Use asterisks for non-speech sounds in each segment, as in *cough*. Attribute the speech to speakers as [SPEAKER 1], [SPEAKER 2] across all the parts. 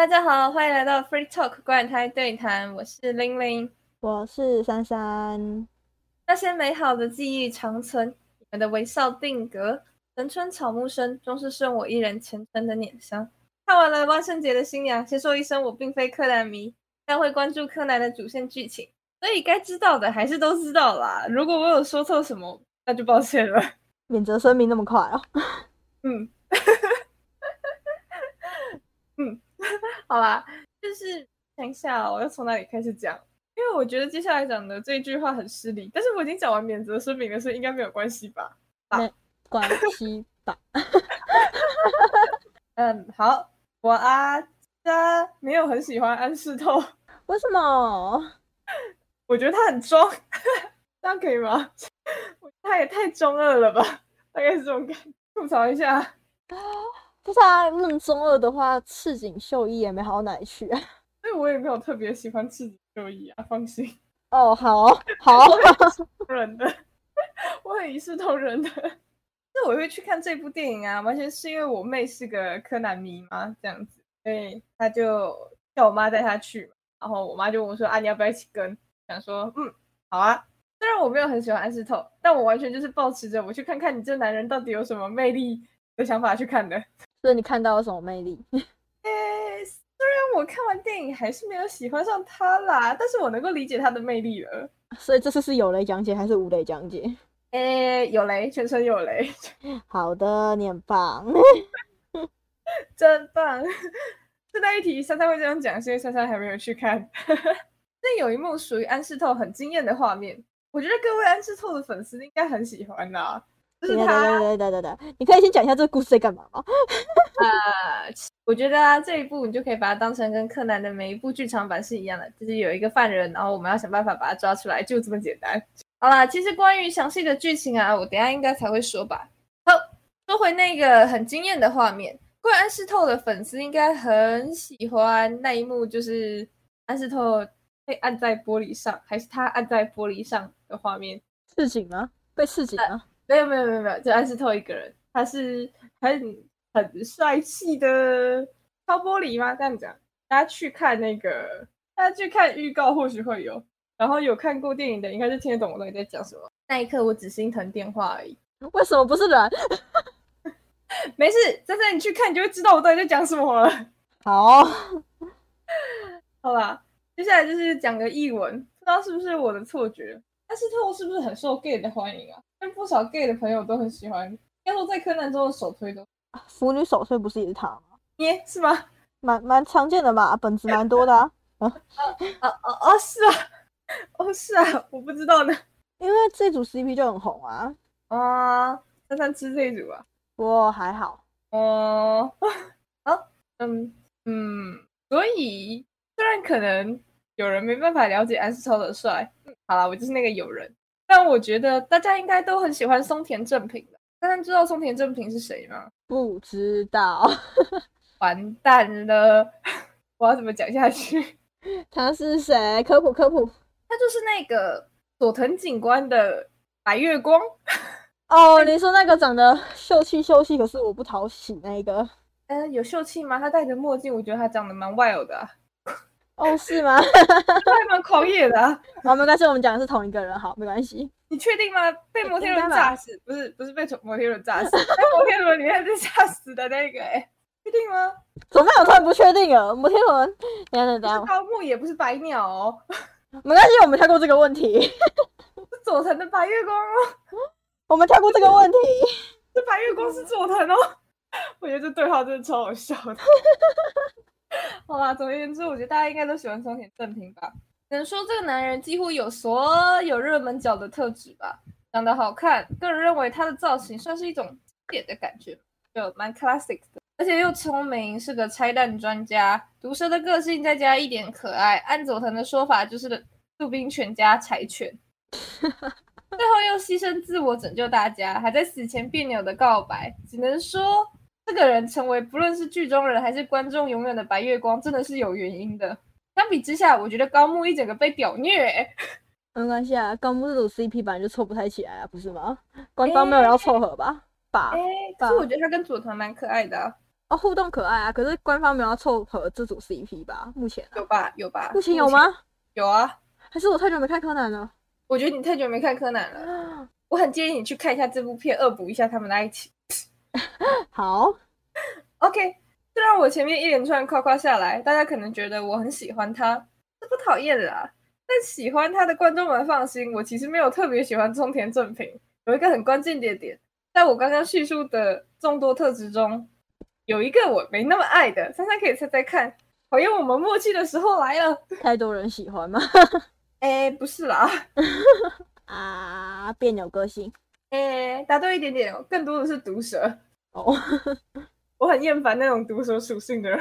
[SPEAKER 1] 大家好，欢迎来到 Free Talk 怪胎对谈，我是玲玲，
[SPEAKER 2] 我是珊珊。
[SPEAKER 1] 那些美好的记忆长存，你们的微笑定格。人春草木深，终是剩我一人虔诚的念想。看完了万圣节的新娘，先说一声，我并非柯南迷，但会关注柯南的主线剧情，所以该知道的还是都知道啦。如果我有说错什么，那就抱歉了。
[SPEAKER 2] 免责声明那么快哦？
[SPEAKER 1] 嗯，*laughs* 嗯，*laughs* 好啦，就是想一下，我要从哪里开始讲？因为我觉得接下来讲的这一句话很失礼，但是我已经讲完免责声明了，所以应该没有关系吧？
[SPEAKER 2] 没关系吧？*laughs*
[SPEAKER 1] 嗯，好，我啊家没有很喜欢安室透，
[SPEAKER 2] 为什么？*laughs*
[SPEAKER 1] 我觉得他很装，这样可以吗？他也太中二了吧，大概是这种感觉。吐槽一下，
[SPEAKER 2] 不是啊，论中二的话，赤井秀一也没好到哪里去啊。*laughs*
[SPEAKER 1] 所以我也没有特别喜欢赤井秀一啊，放心。*laughs*
[SPEAKER 2] 哦，好 *laughs* 好，
[SPEAKER 1] 人的，我很一视同仁的。那我会去看这部电影啊，完全是因为我妹是个柯南迷嘛，这样子，所以她就叫我妈带她去，然后我妈就问我说：“啊，你要不要一起跟？”想说：“嗯，好啊。”虽然我没有很喜欢安室透，但我完全就是抱持着我去看看你这男人到底有什么魅力的想法去看的。
[SPEAKER 2] 所以你看到了什么魅力？*laughs*
[SPEAKER 1] 诶，虽然我看完电影还是没有喜欢上他啦，但是我能够理解他的魅力了。*laughs*
[SPEAKER 2] 所以这次是有雷讲解还是无雷讲解？
[SPEAKER 1] 诶，有雷，全程有雷。*laughs*
[SPEAKER 2] 好的，你很棒，
[SPEAKER 1] 真棒。这道一提，珊珊会这样讲，是因为珊珊还没有去看。那有一幕属于安室透很惊艳的画面，我觉得各位安室透的粉丝应该很喜欢啦。就是他，
[SPEAKER 2] 对对对对对，你可以先讲一下这个故事在干嘛吗？
[SPEAKER 1] 呃，我觉得啊，这一部你就可以把它当成跟柯南的每一部剧场版是一样的，就是有一个犯人，然后我们要想办法把他抓出来，就这么简单。好啦，其实关于详细的剧情啊，我等下应该才会说吧。好，说回那个很惊艳的画面，关于安室透的粉丝应该很喜欢那一幕，就是安室透被按在玻璃上，还是他按在玻璃上的画面？
[SPEAKER 2] 刺警吗？被刺警吗？
[SPEAKER 1] 没有没有没有没有，就安室透一个人，他是很很帅气的敲玻璃吗？这样讲，大家去看那个，大家去看预告或许会有，然后有看过电影的应该是听得懂我到底在讲什么。那一刻我只心疼电话而已，*laughs*
[SPEAKER 2] 为什么不是人？*laughs*
[SPEAKER 1] 没事，珊珊你去看你就会知道我到底在讲什么了。
[SPEAKER 2] 好，*laughs*
[SPEAKER 1] 好吧，接下来就是讲个译文，不知道是不是我的错觉，安室透是不是很受 gay 的欢迎啊？但不少 gay 的朋友都很喜欢，要说在柯南中的首推都，
[SPEAKER 2] 腐女首推不是也是他吗？
[SPEAKER 1] 耶，是吗？
[SPEAKER 2] 蛮蛮常见的吧，本子蛮多的啊。*laughs*
[SPEAKER 1] 啊啊啊啊，是啊，*laughs* 哦是啊，我不知道呢。
[SPEAKER 2] 因为这组 CP 就很红啊。
[SPEAKER 1] 啊，珊珊吃这一组啊？
[SPEAKER 2] 我还好。
[SPEAKER 1] 哦，*laughs* 啊，嗯嗯，所以虽然可能有人没办法了解安室透的帅，嗯，好了，我就是那个有人。但我觉得大家应该都很喜欢松田正平的。大家知道松田正平是谁吗？
[SPEAKER 2] 不知道，*laughs*
[SPEAKER 1] 完蛋了，*laughs* 我要怎么讲下去？*laughs*
[SPEAKER 2] 他是谁？科普科普。
[SPEAKER 1] 他就是那个佐藤警官的白月光。
[SPEAKER 2] 哦，你说那个长得秀气秀气，可是我不讨喜那个。
[SPEAKER 1] 嗯，有秀气吗？他戴着墨镜，我觉得他长得蛮 wild 的。
[SPEAKER 2] 哦，是吗？*laughs*
[SPEAKER 1] 他还蛮狂野的。*laughs*
[SPEAKER 2] 好，没关系，我们讲的是同一个人，好，没关系。
[SPEAKER 1] 你确定吗？被摩天轮炸死？不是，不是被摩天轮炸死，在摩天轮里面被炸死的那个，哎，确定吗？
[SPEAKER 2] 怎么有突然不确定了？摩天轮，等等等，
[SPEAKER 1] 高木也不是白鸟哦。
[SPEAKER 2] 没关系，我们跳过这个问题。*laughs*
[SPEAKER 1] 是佐藤的白月光哦。
[SPEAKER 2] 我们跳过这个问题。
[SPEAKER 1] 这白月光是佐藤哦。我觉得这对话真的超好笑的。*laughs* 好啦，总而言之，我觉得大家应该都喜欢松田正平吧。只能说这个男人几乎有所有热门角的特质吧。长得好看，个人认为他的造型算是一种经典的感觉，就蛮 classic 的。而且又聪明，是个拆弹专家。毒舌的个性再加一点可爱，按佐藤的说法就是杜宾全家柴犬。最后又牺牲自我拯救大家，还在死前别扭的告白。只能说。这个人成为不论是剧中人还是观众永远的白月光，真的是有原因的。相比之下，我觉得高木一整个被屌虐。*laughs*
[SPEAKER 2] 没关系啊，高木这组 CP 本来就凑不太起来啊，不是吗？官方没有要凑合吧？吧？
[SPEAKER 1] 哎，可是我觉得他跟佐藤蛮可爱的。
[SPEAKER 2] 哦，互动可爱啊，可是官方没有要凑合这组 CP 吧？目前啊
[SPEAKER 1] 有吧？有吧？
[SPEAKER 2] 目前有？吗？
[SPEAKER 1] 有啊。
[SPEAKER 2] 还是我太久没看柯南了？
[SPEAKER 1] 我觉得你太久没看柯南了，我很建议你去看一下这部片，恶补一下他们的爱情。*laughs*
[SPEAKER 2] 好
[SPEAKER 1] ，OK，虽然我前面一连串夸夸下来，大家可能觉得我很喜欢他，这不讨厌啦。但喜欢他的观众们放心，我其实没有特别喜欢中田正平。有一个很关键的点，在我刚刚叙述的众多特质中，有一个我没那么爱的，珊珊可以猜猜看。考验我们默契的时候来了。
[SPEAKER 2] 太多人喜欢吗？*laughs*
[SPEAKER 1] 哎，不是啦，*laughs*
[SPEAKER 2] 啊，别扭个性
[SPEAKER 1] 哎，答对一点点哦，更多的是毒蛇。*laughs*
[SPEAKER 2] 哦。
[SPEAKER 1] 我很厌烦那种毒蛇属性的人。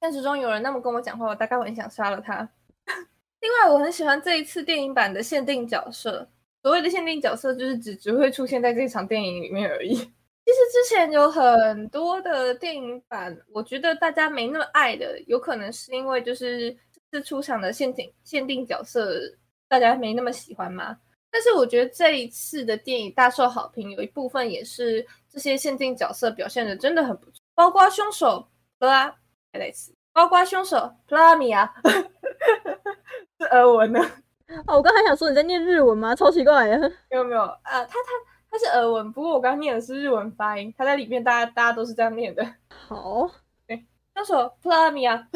[SPEAKER 1] 现实中有人那么跟我讲话，我大概会很想杀了他。*laughs* 另外，我很喜欢这一次电影版的限定角色。所谓的限定角色，就是只只会出现在这场电影里面而已。其实之前有很多的电影版，我觉得大家没那么爱的，有可能是因为就是这次出场的限定限定角色大家没那么喜欢嘛。但是我觉得这一次的电影大受好评，有一部分也是这些限定角色表现的真的很不错，包括凶手普拉再来一次，包括凶手普拉米亚 *laughs* 是俄文的，
[SPEAKER 2] 哦，我刚才想说你在念日文吗？超奇怪的。
[SPEAKER 1] 没有没有啊，他他他是俄文，不过我刚刚念的是日文发音，他在里面大家大家都是这样念的。*laughs*
[SPEAKER 2] 好，
[SPEAKER 1] 凶手普拉米亚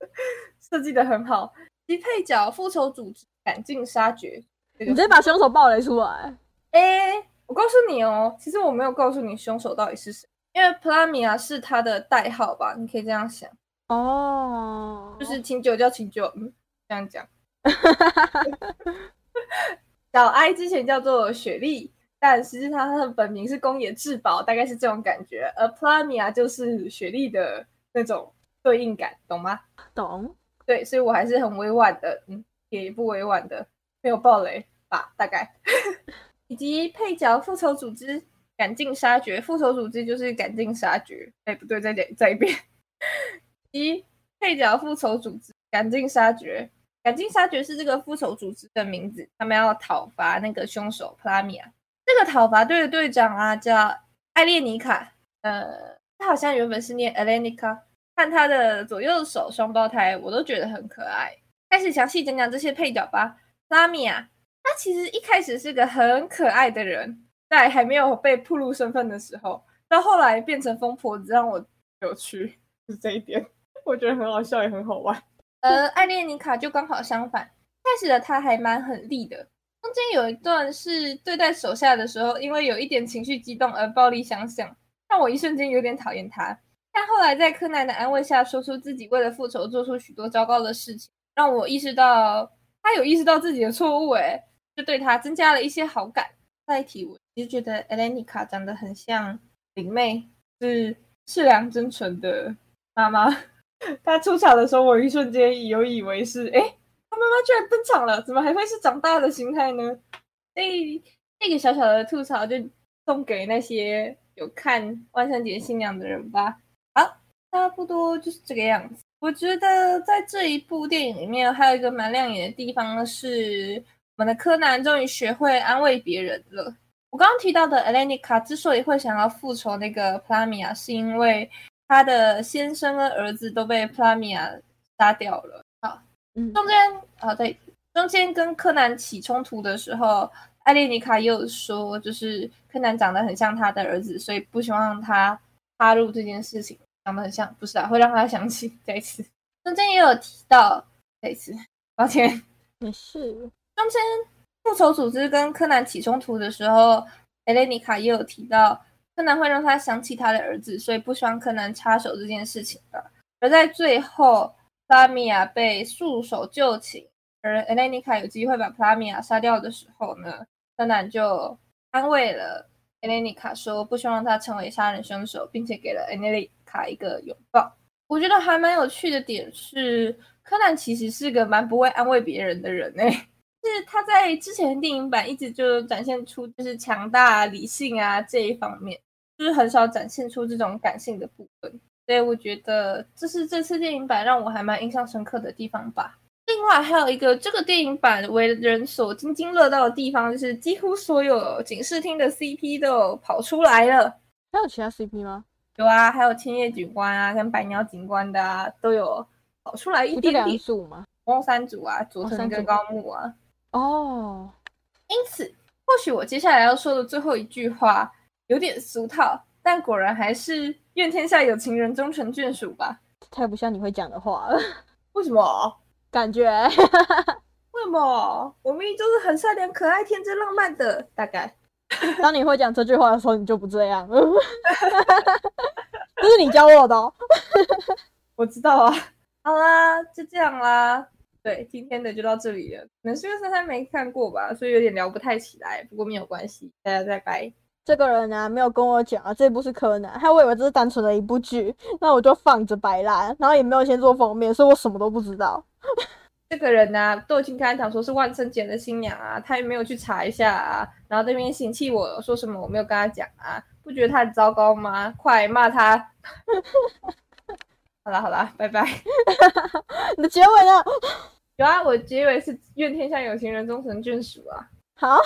[SPEAKER 1] *laughs* 设计的很好，及配角复仇组织赶尽杀绝。
[SPEAKER 2] 你直接把凶手爆雷出来。
[SPEAKER 1] 哎，我告诉你哦，其实我没有告诉你凶手到底是谁，因为普拉米亚是他的代号吧，你可以这样想，
[SPEAKER 2] 哦，
[SPEAKER 1] 就是请酒叫请酒，嗯，这样讲。*laughs* 小哀之前叫做雪莉，但实际上他的本名是宫野志保，大概是这种感觉。而普拉米亚就是雪莉的那种对应感，懂吗？
[SPEAKER 2] 懂。
[SPEAKER 1] 对，所以我还是很委婉的，嗯，也不委婉的，没有暴雷吧，大概。以及配角复仇组织赶尽杀绝，复仇组织就是赶尽杀绝，哎，不对，再讲再一遍。*laughs* 一配角复仇组织赶尽杀绝，赶尽杀绝是这个复仇组织的名字，他们要讨伐那个凶手普拉米亚。这个讨伐队的队长啊叫艾列尼卡，呃，他好像原本是念 Elenica。看他的左右手双胞胎，我都觉得很可爱。开始详细讲讲这些配角吧。拉米亚，他其实一开始是个很可爱的人，在还没有被暴露身份的时候，到后来变成疯婆子，让我有趣，是这一点，我觉得很好笑，也很好玩。而艾列尼卡就刚好相反，开始的他还蛮狠厉的，中间有一段是对待手下的时候，因为有一点情绪激动而暴力相向，让我一瞬间有点讨厌他。但后来在柯南的安慰下，说出自己为了复仇做出许多糟糕的事情，让我意识到他有意识到自己的错误，哎，就对他增加了一些好感。再提，我其实觉得 Elenica 长得很像灵妹，是赤良真纯的妈妈。她出场的时候，我一瞬间有以为是，哎，她妈妈居然登场了，怎么还会是长大的形态呢？所以这个小小的吐槽就送给那些有看万圣节新娘的人吧。好差不多就是这个样子。我觉得在这一部电影里面，还有一个蛮亮眼的地方是，我们的柯南终于学会安慰别人了。我刚刚提到的 Elenica 之所以会想要复仇那个普拉米亚，是因为他的先生跟儿子都被普拉米亚杀掉了。好，
[SPEAKER 2] 嗯，
[SPEAKER 1] 中间啊对，中间跟柯南起冲突的时候，艾列尼卡也有说，就是柯南长得很像他的儿子，所以不希望他插入这件事情。长得很像，不是啊，会让他想起 *laughs* 这一次。中间也有提到这一次，抱歉，
[SPEAKER 2] 没事。
[SPEAKER 1] 中间复仇组织跟柯南起冲突的时候，艾蕾尼卡也有提到柯南会让他想起他的儿子，所以不希望柯南插手这件事情的。而在最后，普拉米亚被束手就擒，而艾蕾尼卡有机会把普拉米亚杀掉的时候呢，柯南就安慰了艾蕾尼卡，说不希望他成为杀人凶手，并且给了艾蕾卡一个拥抱。我觉得还蛮有趣的点是，柯南其实是个蛮不会安慰别人的人诶、是他在之前电影版一直就展现出就是强大、理性啊这一方面，就是很少展现出这种感性的部分。所以我觉得这是这次电影版让我还蛮印象深刻的地方吧。另外还有一个这个电影版为人所津津乐道的地方，就是几乎所有警视厅的 CP 都有跑出来了。
[SPEAKER 2] 还有其他 CP 吗？
[SPEAKER 1] 有啊，还有千叶警官啊，跟白鸟警官的啊，都有跑出来一
[SPEAKER 2] 不是两。组吗？
[SPEAKER 1] 翁山组啊，佐藤跟高木啊。
[SPEAKER 2] 哦，
[SPEAKER 1] 因此，或许我接下来要说的最后一句话有点俗套，但果然还是愿天下有情人终成眷属吧？
[SPEAKER 2] 太不像你会讲的话了，
[SPEAKER 1] 为什么？
[SPEAKER 2] 感觉 *laughs*
[SPEAKER 1] 为什么？我明明就是很善良、可爱、天真、浪漫的，大概。
[SPEAKER 2] 当你会讲这句话的时候，你就不这样了。*laughs* 这是你教我的、哦。
[SPEAKER 1] 我知道啊。好啦，就这样啦。对，今天的就到这里了。可能是因为珊珊没看过吧，所以有点聊不太起来。不过没有关系，大家再拜。
[SPEAKER 2] 这个人啊，没有跟我讲啊，这部是柯南，还我以为这是单纯的一部剧，那我就放着白烂，然后也没有先做封面，所以我什么都不知道。*laughs*
[SPEAKER 1] 这个人呢、都已经跟他讲说是万圣节的新娘啊，他也没有去查一下啊，然后这边嫌弃我说什么我没有跟他讲啊，不觉得他很糟糕吗？快骂他！*laughs* 好啦好啦，拜拜。*laughs*
[SPEAKER 2] 你的结尾呢？
[SPEAKER 1] 有啊，我结尾是愿天下有情人终成眷属啊。
[SPEAKER 2] 好。